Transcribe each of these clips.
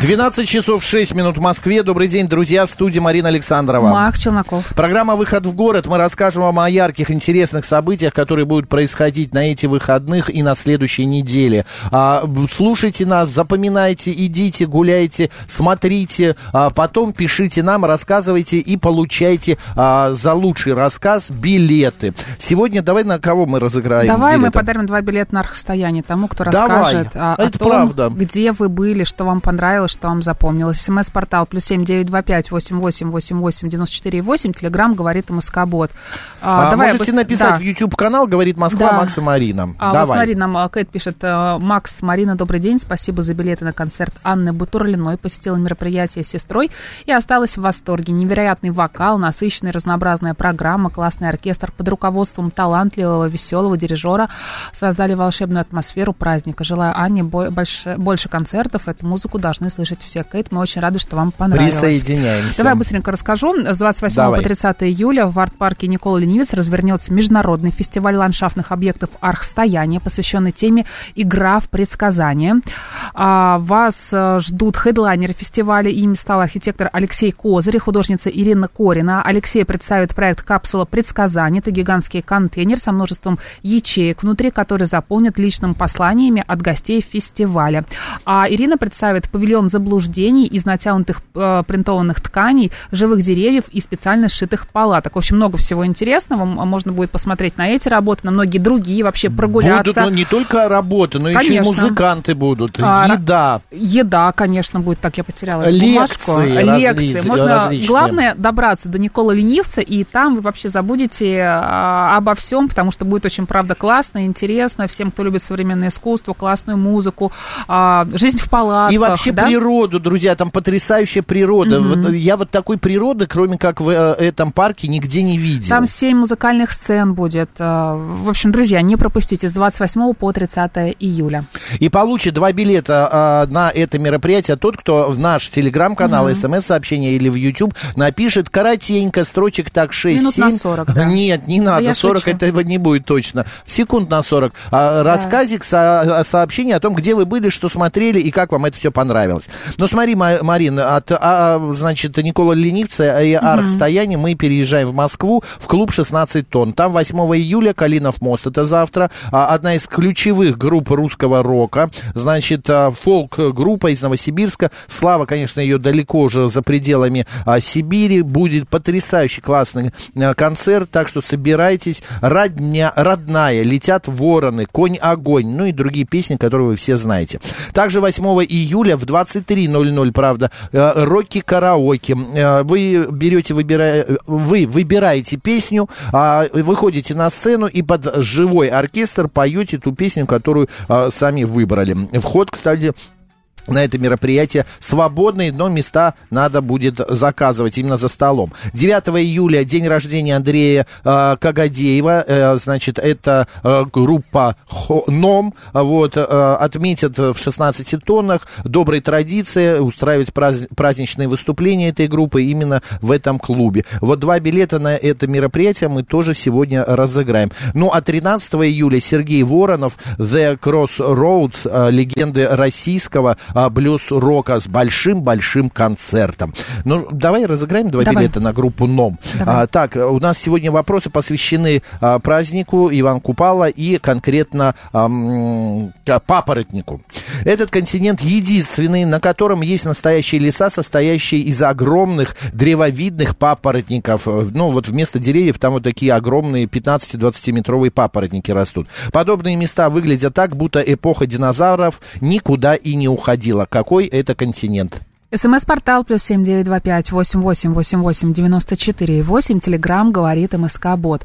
12 часов 6 минут в Москве. Добрый день, друзья, в студии Марина Александрова. Мак Челноков. Программа «Выход в город». Мы расскажем вам о ярких, интересных событиях, которые будут происходить на эти выходных и на следующей неделе. А, слушайте нас, запоминайте, идите, гуляйте, смотрите, а потом пишите нам, рассказывайте и получайте а, за лучший рассказ билеты. Сегодня давай на кого мы разыграем Давай билеты? мы подарим два билета на архстояние тому, кто Давай. расскажет а, о Это том, правда. где вы были, что вам понравилось, что вам запомнилось. СМС-портал плюс семь девять два пять восемь восемь восемь восемь девяносто четыре восемь. Телеграмм говорит Москобот. А, давай я можете быс- написать да. в YouTube-канал «Говорит Москва» Да. Макса Марина. А, вот Давай. смотри, нам а, Кэт пишет, э, Макс, Марина, добрый день, спасибо за билеты на концерт Анны Бутурлиной, посетила мероприятие с сестрой и осталась в восторге. Невероятный вокал, насыщенная разнообразная программа, классный оркестр под руководством талантливого, веселого дирижера создали волшебную атмосферу праздника. Желаю Анне бо- больше, больше концертов, эту музыку должны слышать все. Кейт, мы очень рады, что вам понравилось. Присоединяемся. Давай быстренько расскажу. С 28 Давай. по 30 июля в арт-парке Никола Ленивец развернется международный фестиваль ландшафтных объектов «Архстояние», посвященный теме «Игра в предсказания». А, Вас э, ждут хедлайнеры фестиваля. Ими стал архитектор Алексей Козырь художница Ирина Корина. Алексей представит проект «Капсула предсказаний». Это гигантский контейнер со множеством ячеек, внутри который заполнят личным посланиями от гостей фестиваля. А Ирина представит павильон заблуждений из натянутых э, принтованных тканей, живых деревьев и специально сшитых палаток. В общем, много всего интересного. Можно будет посмотреть на эти работы, на многие другие, вообще прогуляться. Будут ну, не только работы, но еще и Конечно. музыканты будут, А, еда. Еда, конечно, будет, так я потеряла эту Лекции бумажку. разли- Лекции. Можно, различные. главное, добраться до Никола Ленивца, и там вы вообще забудете а, обо всем, потому что будет очень, правда, классно, интересно всем, кто любит современное искусство, классную музыку, а, жизнь в палатках. И вообще да? Природу, друзья, там потрясающая природа. Вот я вот такой природы, кроме как в э, этом парке, нигде не видел. Там семь музыкальных сцен будет. А, В общем, друзья, не пропустите с 28 по 30 июля. И получит два билета а, на это мероприятие тот, кто в наш телеграм-канал, смс-сообщение или в YouTube напишет коротенько, строчек так 6 Минут на 40, да. Нет, не надо, я 40 шучу. этого не будет точно. Секунд на 40. А, рассказик, со- сообщение о том, где вы были, что смотрели и как вам это все понравилось. Ну смотри, Ма- Марин, от, а, значит, Никола Ленивца и арт-стояние мы переезжаем в Москву в клуб 16 тонн. Там 8 июля Калинов мост, это завтра. А, одна из ключевых групп русского рока. Значит, а, фолк-группа из Новосибирска. Слава, конечно, ее далеко уже за пределами а, Сибири. Будет потрясающий классный концерт, так что собирайтесь. Родня, родная, летят вороны, конь-огонь, ну и другие песни, которые вы все знаете. Также 8 июля в 23.00, правда, э, роки-караоке. Э, Вы берете, выбира... вы выбираете песню, а, выходите на сцену и под живой оркестр поете ту песню, которую сами выбрали. Вход, кстати, на это мероприятие свободные, но места надо будет заказывать именно за столом. 9 июля день рождения Андрея э, Кагадеева, э, значит, это э, группа НОМ, вот, э, отметят в 16 тоннах, доброй традиции устраивать праз- праздничные выступления этой группы именно в этом клубе. Вот два билета на это мероприятие мы тоже сегодня разыграем. Ну, а 13 июля Сергей Воронов, The Crossroads, э, легенды российского а, блюз-рока с большим-большим концертом. Ну, давай разыграем два Давай. билета на группу НОМ. Давай. А, так, у нас сегодня вопросы посвящены а, празднику Иван Купала и конкретно ам, к папоротнику. Этот континент единственный, на котором есть настоящие леса, состоящие из огромных древовидных папоротников. Ну, вот вместо деревьев там вот такие огромные 15-20-метровые папоротники растут. Подобные места выглядят так, будто эпоха динозавров никуда и не уходила. Какой это континент? СМС-портал плюс семь девять два пять восемь восемь восемь восемь девяносто четыре восемь. Телеграмм говорит МСК Бот.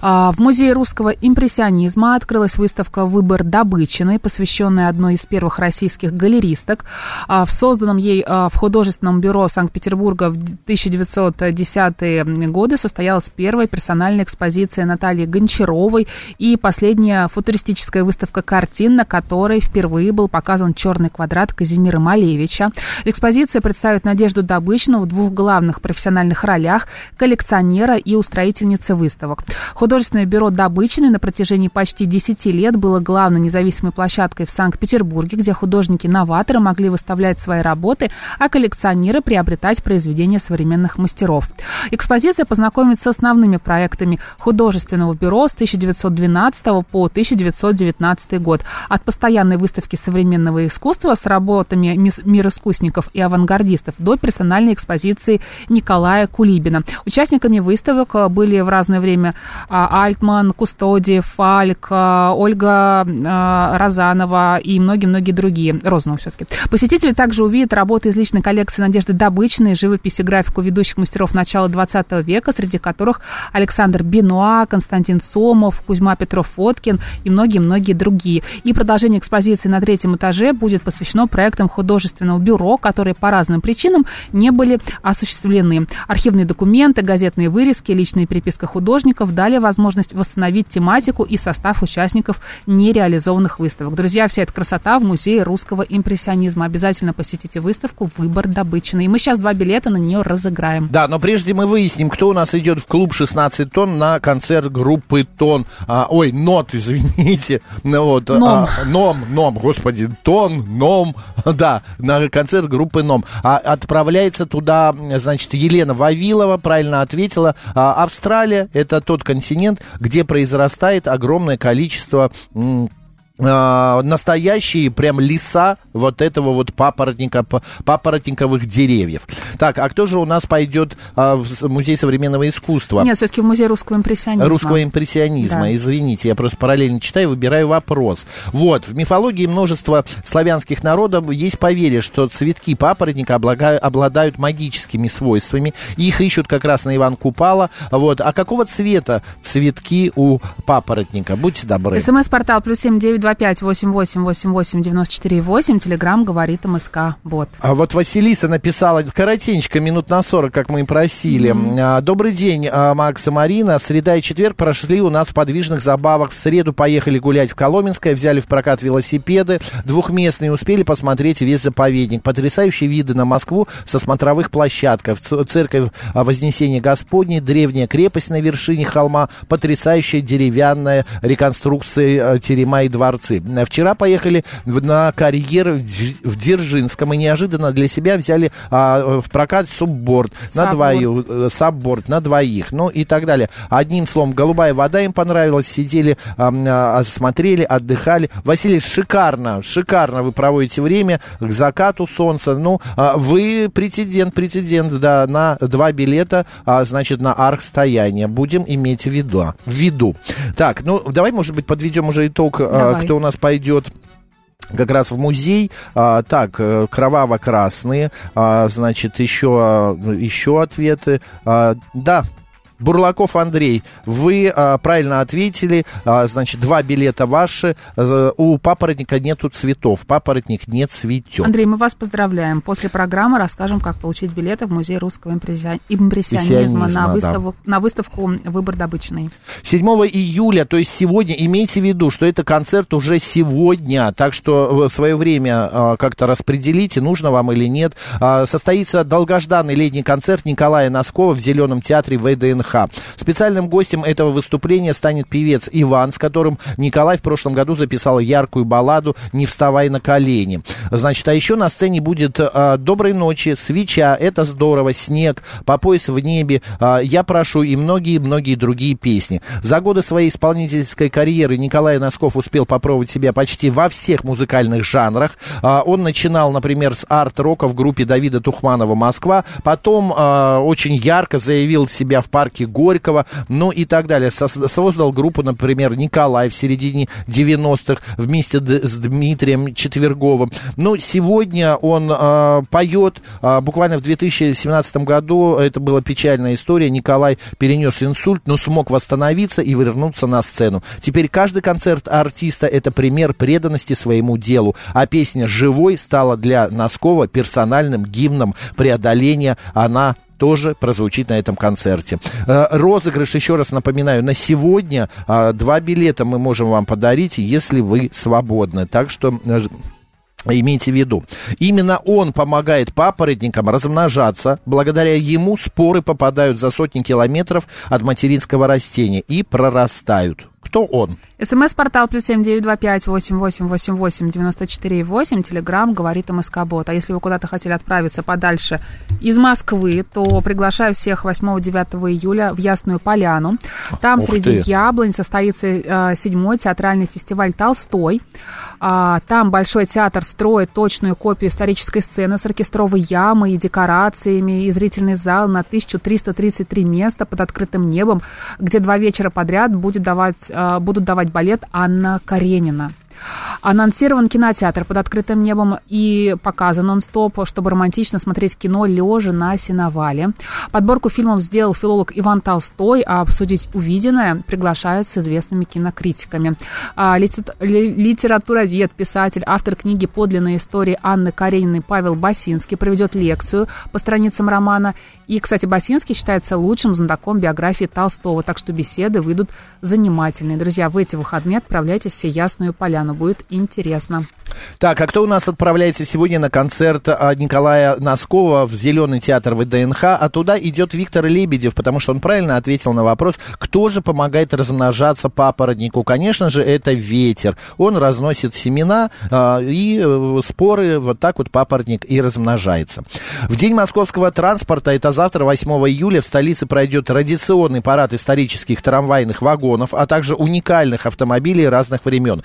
А, в Музее русского импрессионизма открылась выставка «Выбор Добычиной», посвященная одной из первых российских галеристок. А, в созданном ей а, в художественном бюро Санкт-Петербурга в 1910-е годы состоялась первая персональная экспозиция Натальи Гончаровой и последняя футуристическая выставка картин, на которой впервые был показан черный квадрат Казимира Малевича. Экспозиция Экспозиция представит Надежду Добычину в двух главных профессиональных ролях – коллекционера и устроительницы выставок. Художественное бюро Добычиной на протяжении почти 10 лет было главной независимой площадкой в Санкт-Петербурге, где художники-новаторы могли выставлять свои работы, а коллекционеры приобретать произведения современных мастеров. Экспозиция познакомит с основными проектами художественного бюро с 1912 по 1919 год. От постоянной выставки современного искусства с работами мироискусников и авангардистов авангардистов до персональной экспозиции Николая Кулибина. Участниками выставок э, были в разное время а, Альтман, Кустодиев, Фальк, э, Ольга э, Розанова и многие-многие другие. Розанова все-таки. Посетители также увидят работы из личной коллекции Надежды Добычной, живопись и графику ведущих мастеров начала 20 века, среди которых Александр Бенуа, Константин Сомов, Кузьма Петров-Фоткин и многие-многие другие. И продолжение экспозиции на третьем этаже будет посвящено проектам художественного бюро, которые по разным причинам не были осуществлены. Архивные документы, газетные вырезки, личная переписка художников дали возможность восстановить тематику и состав участников нереализованных выставок. Друзья, вся эта красота в Музее русского импрессионизма. Обязательно посетите выставку «Выбор добычный». И мы сейчас два билета на нее разыграем. Да, но прежде мы выясним, кто у нас идет в клуб 16 тонн на концерт группы Тон. А, ой, Нот, извините. Ну, вот, ном. А, ном, Ном, господи, Тон, Ном. Да, на концерт группы Ном. А, отправляется туда, значит, Елена Вавилова, правильно ответила. А, Австралия – это тот континент, где произрастает огромное количество э, настоящие прям леса вот этого вот папоротника, папоротниковых деревьев. Так, а кто же у нас пойдет э, в Музей современного искусства? Нет, все-таки в Музей русского импрессионизма. Русского импрессионизма, да. извините, я просто параллельно читаю, выбираю вопрос. Вот, в мифологии множества славянских народов есть поверье, что цветки папоротника обладают магическими свойствами, их ищут как раз на Иван Купала. Вот, а какого цвета цветки у папоротника? Будьте добры. СМС-портал плюс семь девять 225-8888-94-8. Телеграмм говорит МСК. Бот. А вот Василиса написала коротенько, минут на 40, как мы и просили. Mm-hmm. Добрый день, а, Макс и Марина. Среда и четверг прошли у нас в подвижных забавах. В среду поехали гулять в Коломенское, взяли в прокат велосипеды. Двухместные успели посмотреть весь заповедник. Потрясающие виды на Москву со смотровых площадков. Церковь Вознесения Господней, древняя крепость на вершине холма, потрясающая деревянная реконструкция э, терема и дворца дворцы. Вчера поехали на карьер в Дзержинском и неожиданно для себя взяли а, в прокат субборд на двоих, э, сабборд на двоих, ну и так далее. Одним словом, голубая вода им понравилась, сидели, а, а, смотрели, отдыхали. Василий, шикарно, шикарно вы проводите время к закату солнца. Ну, а, вы претендент, претендент, да, на два билета, а, значит, на арх-стояние. Будем иметь в виду. В виду. Так, ну, давай, может быть, подведем уже итог Давай. Кто у нас пойдет как раз в музей. А, так, э, кроваво-красные, а, значит, еще, еще ответы. А, да, Бурлаков Андрей, вы а, правильно ответили. А, значит, два билета ваши. У папоротника нету цветов. Папоротник не цветет. Андрей, мы вас поздравляем. После программы расскажем, как получить билеты в Музей русского импрессионизма на, выставку, да. на выставку «Выбор добычный». 7 июля, то есть сегодня, имейте в виду, что это концерт уже сегодня. Так что свое время а, как-то распределите, нужно вам или нет. А, состоится долгожданный летний концерт Николая Носкова в Зеленом театре ВДНХ ВДНХ. Специальным гостем этого выступления станет певец Иван, с которым Николай в прошлом году записал яркую балладу «Не вставай на колени». Значит, а еще на сцене будет а, «Доброй ночи», «Свеча», «Это здорово», «Снег», «По пояс в небе», а, «Я прошу» и многие-многие другие песни. За годы своей исполнительской карьеры Николай Носков успел попробовать себя почти во всех музыкальных жанрах. А, он начинал, например, с арт-рока в группе Давида Тухманова «Москва», потом а, очень ярко заявил себя в парке Лермонтовки, Горького, ну и так далее. Создал группу, например, Николай в середине 90-х вместе с Дмитрием Четверговым. Ну, сегодня он э, поет. Э, буквально в 2017 году, это была печальная история, Николай перенес инсульт, но смог восстановиться и вернуться на сцену. Теперь каждый концерт артиста это пример преданности своему делу. А песня «Живой» стала для Носкова персональным гимном преодоления. Она тоже прозвучит на этом концерте. Э, розыгрыш, еще раз напоминаю, на сегодня а, два билета мы можем вам подарить, если вы свободны. Так что э, Имейте в виду, именно он помогает папоротникам размножаться. Благодаря ему споры попадают за сотни километров от материнского растения и прорастают. Кто он? СМС-портал плюс семь девять два пять восемь восемь восемь восемь девяносто четыре восемь. Телеграмм говорит МСК Бот. А если вы куда-то хотели отправиться подальше из Москвы, то приглашаю всех 8-9 июля в Ясную Поляну. Там Ух среди ты. яблонь состоится э, седьмой театральный фестиваль Толстой. А, там Большой театр строит точную копию исторической сцены с оркестровой ямой и декорациями, и зрительный зал на 1333 места под открытым небом, где два вечера подряд будет давать будут давать балет Анна Каренина. Анонсирован кинотеатр под открытым небом и показан нон-стоп, чтобы романтично смотреть кино лежа на сеновале. Подборку фильмов сделал филолог Иван Толстой, а обсудить увиденное приглашают с известными кинокритиками. А, литературовед, писатель, автор книги «Подлинная история Анны Карениной» Павел Басинский проведет лекцию по страницам романа. И, кстати, Басинский считается лучшим знатоком биографии Толстого, так что беседы выйдут занимательные. Друзья, в эти выходные отправляйтесь в Ясную Поляну Ульяну. Будет интересно. Так, а кто у нас отправляется сегодня на концерт а, Николая Носкова в Зеленый театр ВДНХ? А туда идет Виктор Лебедев, потому что он правильно ответил на вопрос, кто же помогает размножаться папоротнику. Конечно же, это ветер. Он разносит семена э, и споры, вот так вот папоротник и размножается. В день московского транспорта, это завтра, 8 июля, в столице пройдет традиционный парад исторических трамвайных вагонов, а также уникальных автомобилей разных времен.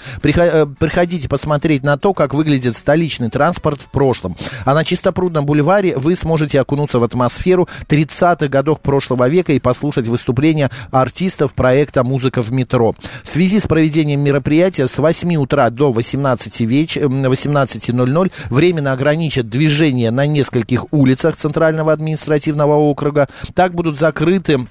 Э, приходите посмотреть на то, как выглядит столичный транспорт в прошлом. А на Чистопрудном бульваре вы сможете окунуться в атмосферу 30-х годов прошлого века и послушать выступления артистов проекта «Музыка в метро». В связи с проведением мероприятия с 8 утра до 18 веч... 18.00 временно ограничат движение на нескольких улицах Центрального административного округа. Так будут закрыты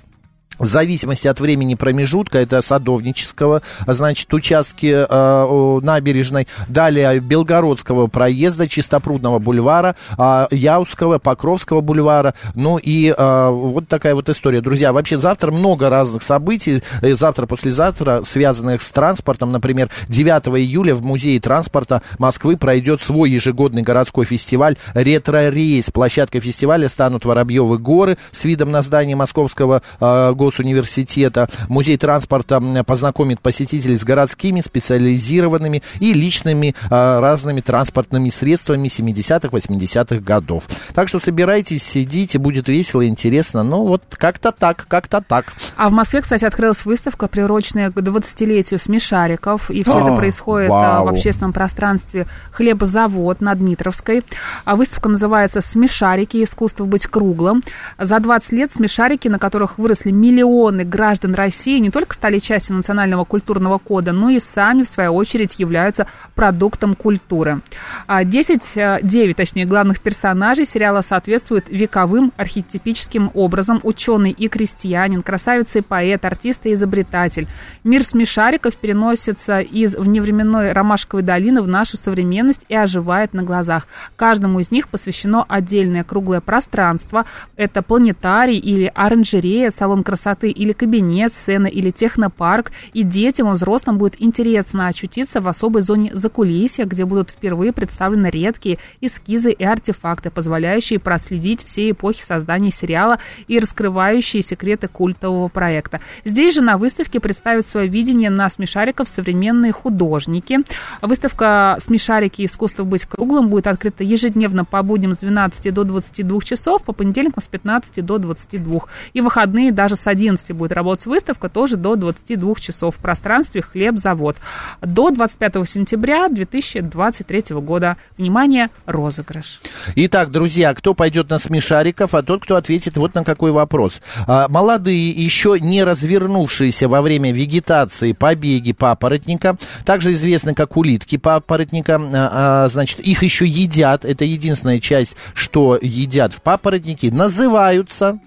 в зависимости от времени промежутка, это Садовнического, значит, участки э, набережной, далее Белгородского проезда, Чистопрудного бульвара, э, Яузского, Покровского бульвара, ну и э, вот такая вот история. Друзья, вообще завтра много разных событий, э, завтра, послезавтра, связанных с транспортом, например, 9 июля в Музее транспорта Москвы пройдет свой ежегодный городской фестиваль «Ретро-рейс». Площадкой фестиваля станут Воробьевы горы с видом на здание Московского э, госуниверситета. Музей транспорта познакомит посетителей с городскими, специализированными и личными а, разными транспортными средствами 70-х, 80-х годов. Так что собирайтесь, сидите, будет весело, интересно. Ну, вот как-то так, как-то так. А в Москве, кстати, открылась выставка, приуроченная к 20-летию смешариков. И все это происходит а, вау. в общественном пространстве хлебозавод на Дмитровской. А выставка называется «Смешарики. Искусство быть круглым». За 20 лет смешарики, на которых выросли миллионы миллионы граждан России не только стали частью национального культурного кода, но и сами, в свою очередь, являются продуктом культуры. 10, а 9, э, точнее, главных персонажей сериала соответствуют вековым архетипическим образом. Ученый и крестьянин, красавица и поэт, артист и изобретатель. Мир смешариков переносится из вневременной Ромашковой долины в нашу современность и оживает на глазах. Каждому из них посвящено отдельное круглое пространство. Это планетарий или оранжерея, салон красоты красоты или кабинет, сцена или технопарк, и детям и взрослым будет интересно очутиться в особой зоне закулисья, где будут впервые представлены редкие эскизы и артефакты, позволяющие проследить все эпохи создания сериала и раскрывающие секреты культового проекта. Здесь же на выставке представят свое видение на смешариков современные художники. Выставка «Смешарики. Искусство быть круглым» будет открыта ежедневно по будням с 12 до 22 часов, по понедельникам с 15 до 22. И выходные даже с 11 будет работать выставка, тоже до 22 часов в пространстве «Хлебзавод». До 25 сентября 2023 года. Внимание, розыгрыш. Итак, друзья, кто пойдет на смешариков, а тот, кто ответит вот на какой вопрос. А, молодые, еще не развернувшиеся во время вегетации побеги папоротника, также известны как улитки папоротника, а, а, значит, их еще едят, это единственная часть, что едят в папоротнике, называются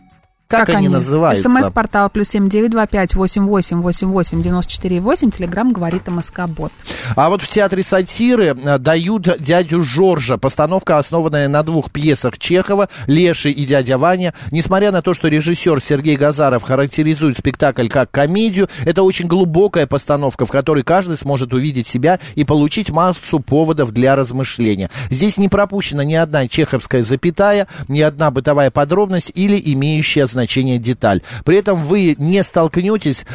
как, как они, они называются? СМС-портал плюс семь девять два пять восемь восемь восемь восемь девяносто четыре восемь. Телеграмм говорит МСК Бот. А вот в театре сатиры э, дают дядю Жоржа. Постановка, основанная на двух пьесах Чехова «Леший» и «Дядя Ваня». Несмотря на то, что режиссер Сергей Газаров характеризует спектакль как комедию, это очень глубокая постановка, в которой каждый сможет увидеть себя и получить массу поводов для размышления. Здесь не пропущена ни одна чеховская запятая, ни одна бытовая подробность или имеющая значение деталь. При этом вы не столкнетесь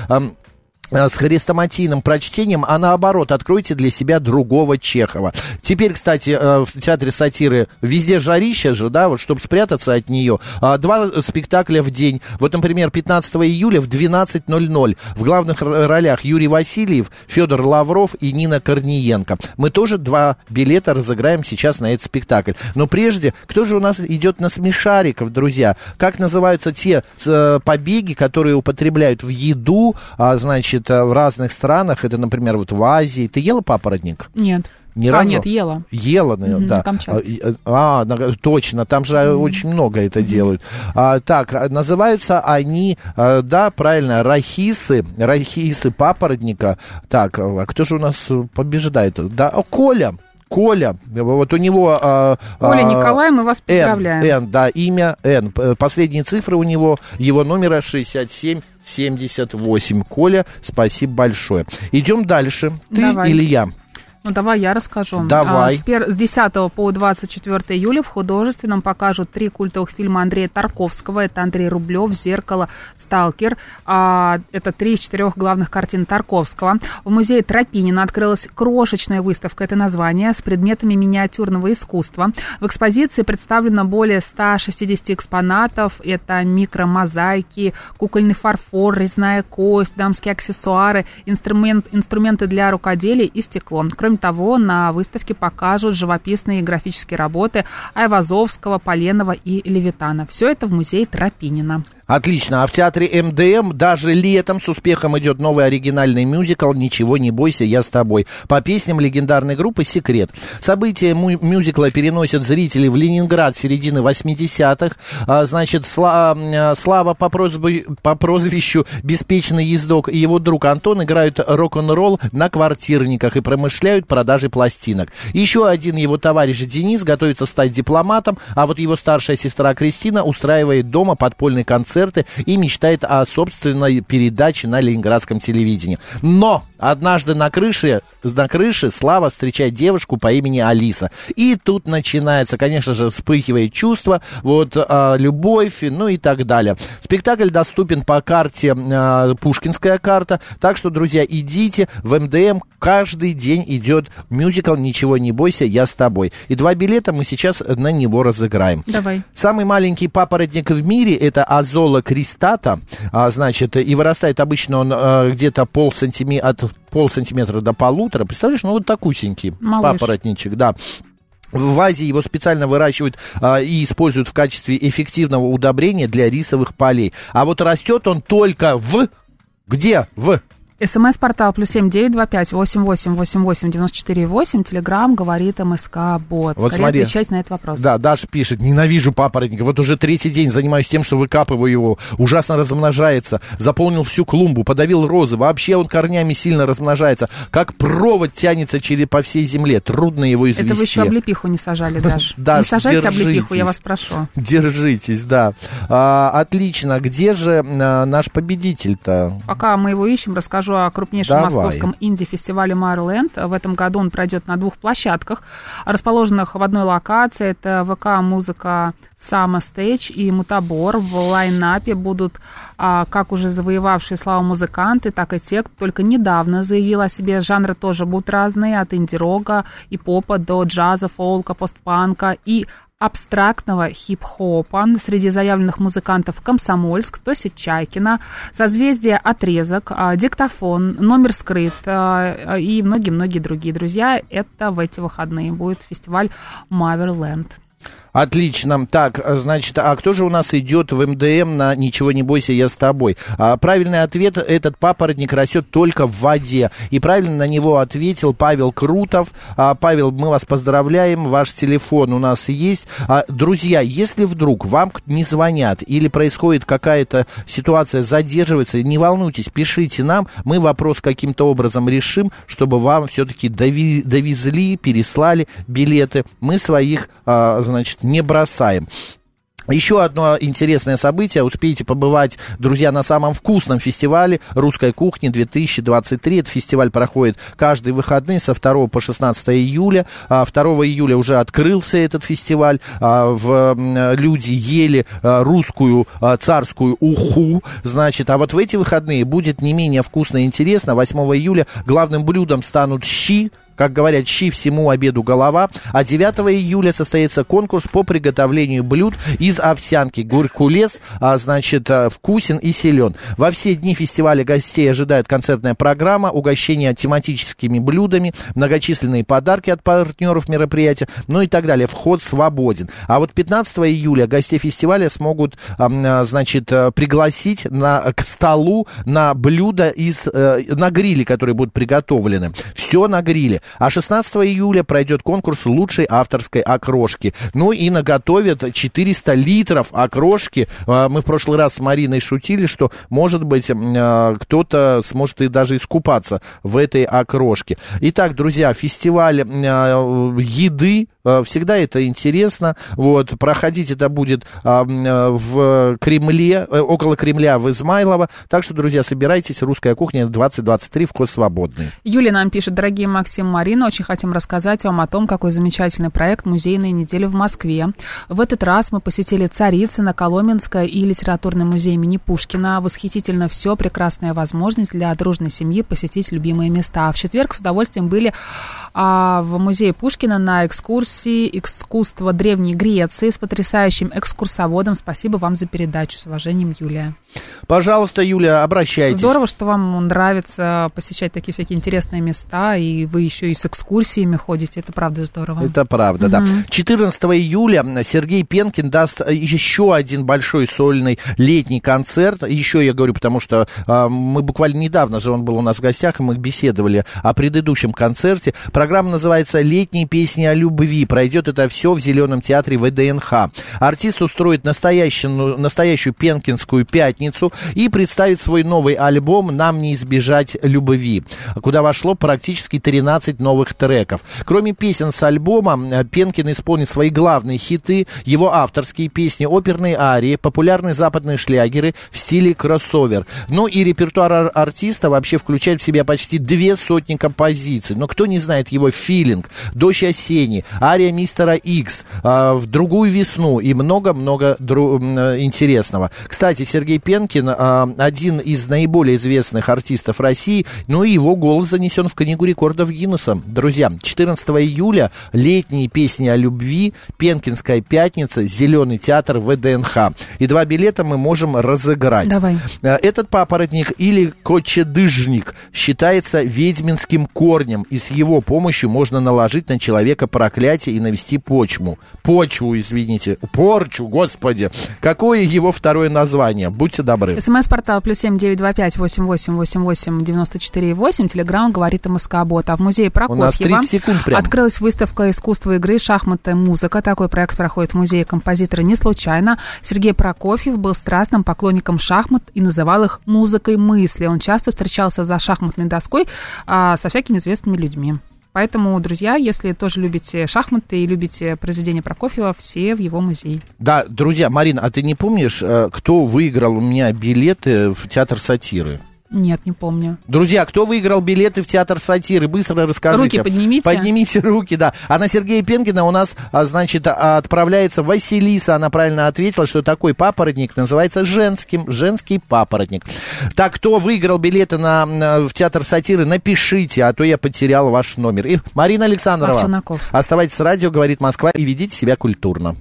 с хрестоматийным прочтением, а наоборот, откройте для себя другого Чехова. Теперь, кстати, э, в театре сатиры везде жарища же, да, вот чтобы спрятаться от нее. А, два спектакля в день. Вот, например, 15 июля в 12.00 в главных ролях Юрий Васильев, Федор Лавров и Нина Корниенко. Мы тоже два билета разыграем сейчас на этот спектакль. Но прежде, кто же у нас идет на смешариков, друзья? Как называются те э, побеги, которые употребляют в еду, а, значит, значит, э, в разных странах, это, например, вот в Азии. Ты ела папоротник? Нет. Ни а, разу? нет, ела. Ела, mm-hmm, да. А, а, точно, там же mm-hmm. очень много это mm-hmm. делают. А, так, а, называются они, а, да, правильно, рахисы, рахисы папоротника. Так, а кто же у нас побеждает? Да, Коля. Коля, вот у него... А, Коля а, Николай, мы вас поздравляем. Н, Н, да, имя Н. Последние цифры у него, его номера 67 78. Коля, спасибо большое. Идем дальше. Ты Давай. или я? Ну, давай я расскажу. Давай. А, с, пер... с 10 по 24 июля в художественном покажут три культовых фильма Андрея Тарковского. Это Андрей Рублев, «Зеркало», «Сталкер». А, это три из четырех главных картин Тарковского. В музее Тропинина открылась крошечная выставка, это название, с предметами миниатюрного искусства. В экспозиции представлено более 160 экспонатов. Это микромозаики, кукольный фарфор, резная кость, дамские аксессуары, инструмент... инструменты для рукоделия и стекло. Кроме Кроме того, на выставке покажут живописные графические работы Айвазовского, Поленова и Левитана. Все это в музее Тропинина. Отлично. А в театре МДМ даже летом с успехом идет новый оригинальный мюзикл «Ничего не бойся, я с тобой» по песням легендарной группы «Секрет». События мюзикла переносят зрители в Ленинград середины 80-х. А, значит, Сла, а, Слава по, просьбе, по прозвищу «Беспечный ездок» и его друг Антон играют рок-н-ролл на квартирниках и промышляют продажей пластинок. Еще один его товарищ Денис готовится стать дипломатом, а вот его старшая сестра Кристина устраивает дома подпольный концерт концерты и мечтает о собственной передаче на ленинградском телевидении. Но однажды на крыше, на крыше Слава встречает девушку по имени Алиса. И тут начинается, конечно же, вспыхивает чувство, вот, э, любовь, ну и так далее. Спектакль доступен по карте э, Пушкинская карта, так что, друзья, идите в МДМ, каждый день идет мюзикл «Ничего не бойся, я с тобой». И два билета мы сейчас на него разыграем. Давай. Самый маленький папоротник в мире это азола кристата, а, значит, и вырастает обычно он а, где-то пол сантиметра, от пол сантиметра до полутора. Представляешь, ну вот такусенький Малыш. папоротничек, да. В Азии его специально выращивают а, и используют в качестве эффективного удобрения для рисовых полей. А вот растет он только в... Где? В СМС-портал плюс семь девять два пять восемь восемь восемь восемь девяносто четыре восемь. Телеграмм говорит МСК Бот. Вот Скорее смотри. отвечать на этот вопрос. Да, Даша пишет, ненавижу папоротника. Вот уже третий день занимаюсь тем, что выкапываю его. Ужасно размножается. Заполнил всю клумбу, подавил розы. Вообще он корнями сильно размножается. Как провод тянется через по всей земле. Трудно его извести. Это вы еще облепиху не сажали, Даш. Даш, Не сажайте облепиху, я вас прошу. Держитесь, да. А, отлично. Где же а, наш победитель-то? Пока мы его ищем, расскажу расскажу о крупнейшем Давай. московском инди-фестивале Майрленд. В этом году он пройдет на двух площадках, расположенных в одной локации. Это ВК «Музыка Сама Стейдж и Мутабор. В лайнапе будут а, как уже завоевавшие славу музыканты, так и те, кто только недавно заявил о себе. Жанры тоже будут разные, от инди-рога и попа до джаза, фолка, постпанка и абстрактного хип-хопа. Среди заявленных музыкантов Комсомольск, Тося Чайкина, Созвездие Отрезок, а, Диктофон, Номер скрыт а, и многие-многие другие. Друзья, это в эти выходные будет фестиваль Маверленд. Отлично. Так, значит, а кто же у нас идет в МДМ на «Ничего не бойся, я с тобой»? А, правильный ответ – этот папоротник растет только в воде. И правильно на него ответил Павел Крутов. А, Павел, мы вас поздравляем, ваш телефон у нас есть. А, друзья, если вдруг вам не звонят или происходит какая-то ситуация, задерживается, не волнуйтесь, пишите нам, мы вопрос каким-то образом решим, чтобы вам все-таки довезли, переслали билеты. Мы своих, а, значит, не бросаем. Еще одно интересное событие. Успеете побывать, друзья, на самом вкусном фестивале русской кухни 2023. Этот фестиваль проходит каждые выходные со 2 по 16 июля. 2 а, июля уже открылся этот фестиваль. А, люди ели а, русскую царскую уху. Значит, а вот в эти выходные будет не менее вкусно и интересно. 8 июля главным блюдом станут щи, как говорят, щи всему обеду голова. А 9 июля состоится конкурс по приготовлению блюд из овсянки. Гуркулес, а, значит, э, вкусен и силен. Во все дни фестиваля гостей ожидает концертная программа, угощение тематическими блюдами, многочисленные подарки от партнеров мероприятия, ну и так далее. Вход свободен. А вот 15 июля гостей фестиваля смогут, э, значит, э, пригласить на, к столу на блюда из, на гриле, которые будут приготовлены. Все на гриле. А 16 июля пройдет конкурс лучшей авторской окрошки. Ну и наготовят 400 литров окрошки. А, мы в прошлый раз с Мариной шутили, что, может быть, а, кто-то сможет и даже искупаться в этой окрошке. Итак, друзья, фестиваль а, еды всегда это интересно. Вот, проходить это будет в Кремле, э, около Кремля в Измайлово. Так что, друзья, собирайтесь. Русская кухня 2023, вход свободный. Юлия нам пишет, дорогие Максим Марина, очень хотим рассказать вам о том, какой замечательный проект «Музейная неделя» в Москве. В этот раз мы посетили Царицыно, Коломенское и литературный музей имени Пушкина. Восхитительно все, прекрасная возможность для дружной семьи посетить любимые места. В четверг с удовольствием были а, в музее Пушкина на экскурсии «Искусство Древней Греции» с потрясающим экскурсоводом. Спасибо вам за передачу. С уважением, Юлия. Пожалуйста, Юля, обращайтесь. Здорово, что вам нравится посещать такие всякие интересные места, и вы еще и с экскурсиями ходите. Это правда здорово. Это правда, угу. да. 14 июля Сергей Пенкин даст еще один большой сольный летний концерт. Еще я говорю, потому что а, мы буквально недавно же он был у нас в гостях, и мы беседовали о предыдущем концерте. Программа называется «Летние песни о любви». Пройдет это все в Зеленом театре ВДНХ. Артист устроит настоящую, настоящую пенкинскую пятницу и представит свой новый альбом «Нам не избежать любви», куда вошло практически 13 новых треков. Кроме песен с альбома, Пенкин исполнит свои главные хиты, его авторские песни, оперные арии, популярные западные шлягеры в стиле кроссовер. Ну и репертуар артиста вообще включает в себя почти две сотни композиций. Но кто не знает его филинг, дождь осенний, ария мистера Икс, э, в другую весну и много-много э, интересного. Кстати, Сергей Пенкин э, один из наиболее известных артистов России, ну и его голос занесен в книгу рекордов Гиннесса. Друзья, 14 июля летние песни о любви, Пенкинская пятница, Зеленый театр ВДНХ. И два билета мы можем разыграть. Давай. Э, этот папоротник или кочедыжник считается ведьминским корнем, и с его помощью можно наложить на человека проклятие и навести почву. Почву, извините. Порчу, господи. Какое его второе название? Будьте добры. СМС-портал плюс семь девять два пять восемь восемь восемь восемь девяносто четыре восемь. Телеграмм говорит МСК Бот. А в музее Прокофьева У нас 30 секунд прям. открылась выставка искусства игры «Шахматы. Музыка». Такой проект проходит в музее композитора не случайно. Сергей Прокофьев был страстным поклонником шахмат и называл их музыкой мысли. Он часто встречался за шахматной доской а, со всякими известными людьми. Поэтому, друзья, если тоже любите шахматы и любите произведения Прокофьева, все в его музей. Да, друзья, Марина, а ты не помнишь, э, кто выиграл у меня билеты в театр сатиры? Нет, не помню. Друзья, кто выиграл билеты в театр сатиры? Быстро расскажите. Руки поднимите. Поднимите руки, да. А на Сергея Пенкина у нас, а, значит, а, отправляется Василиса. Она правильно ответила, что такой папоротник называется женским. Женский папоротник. Так, кто выиграл билеты на, на- в театр сатиры, напишите, а то я потерял ваш номер. И Марина Александровна, Марк Челноков. оставайтесь с радио, говорит Москва, и ведите себя культурно.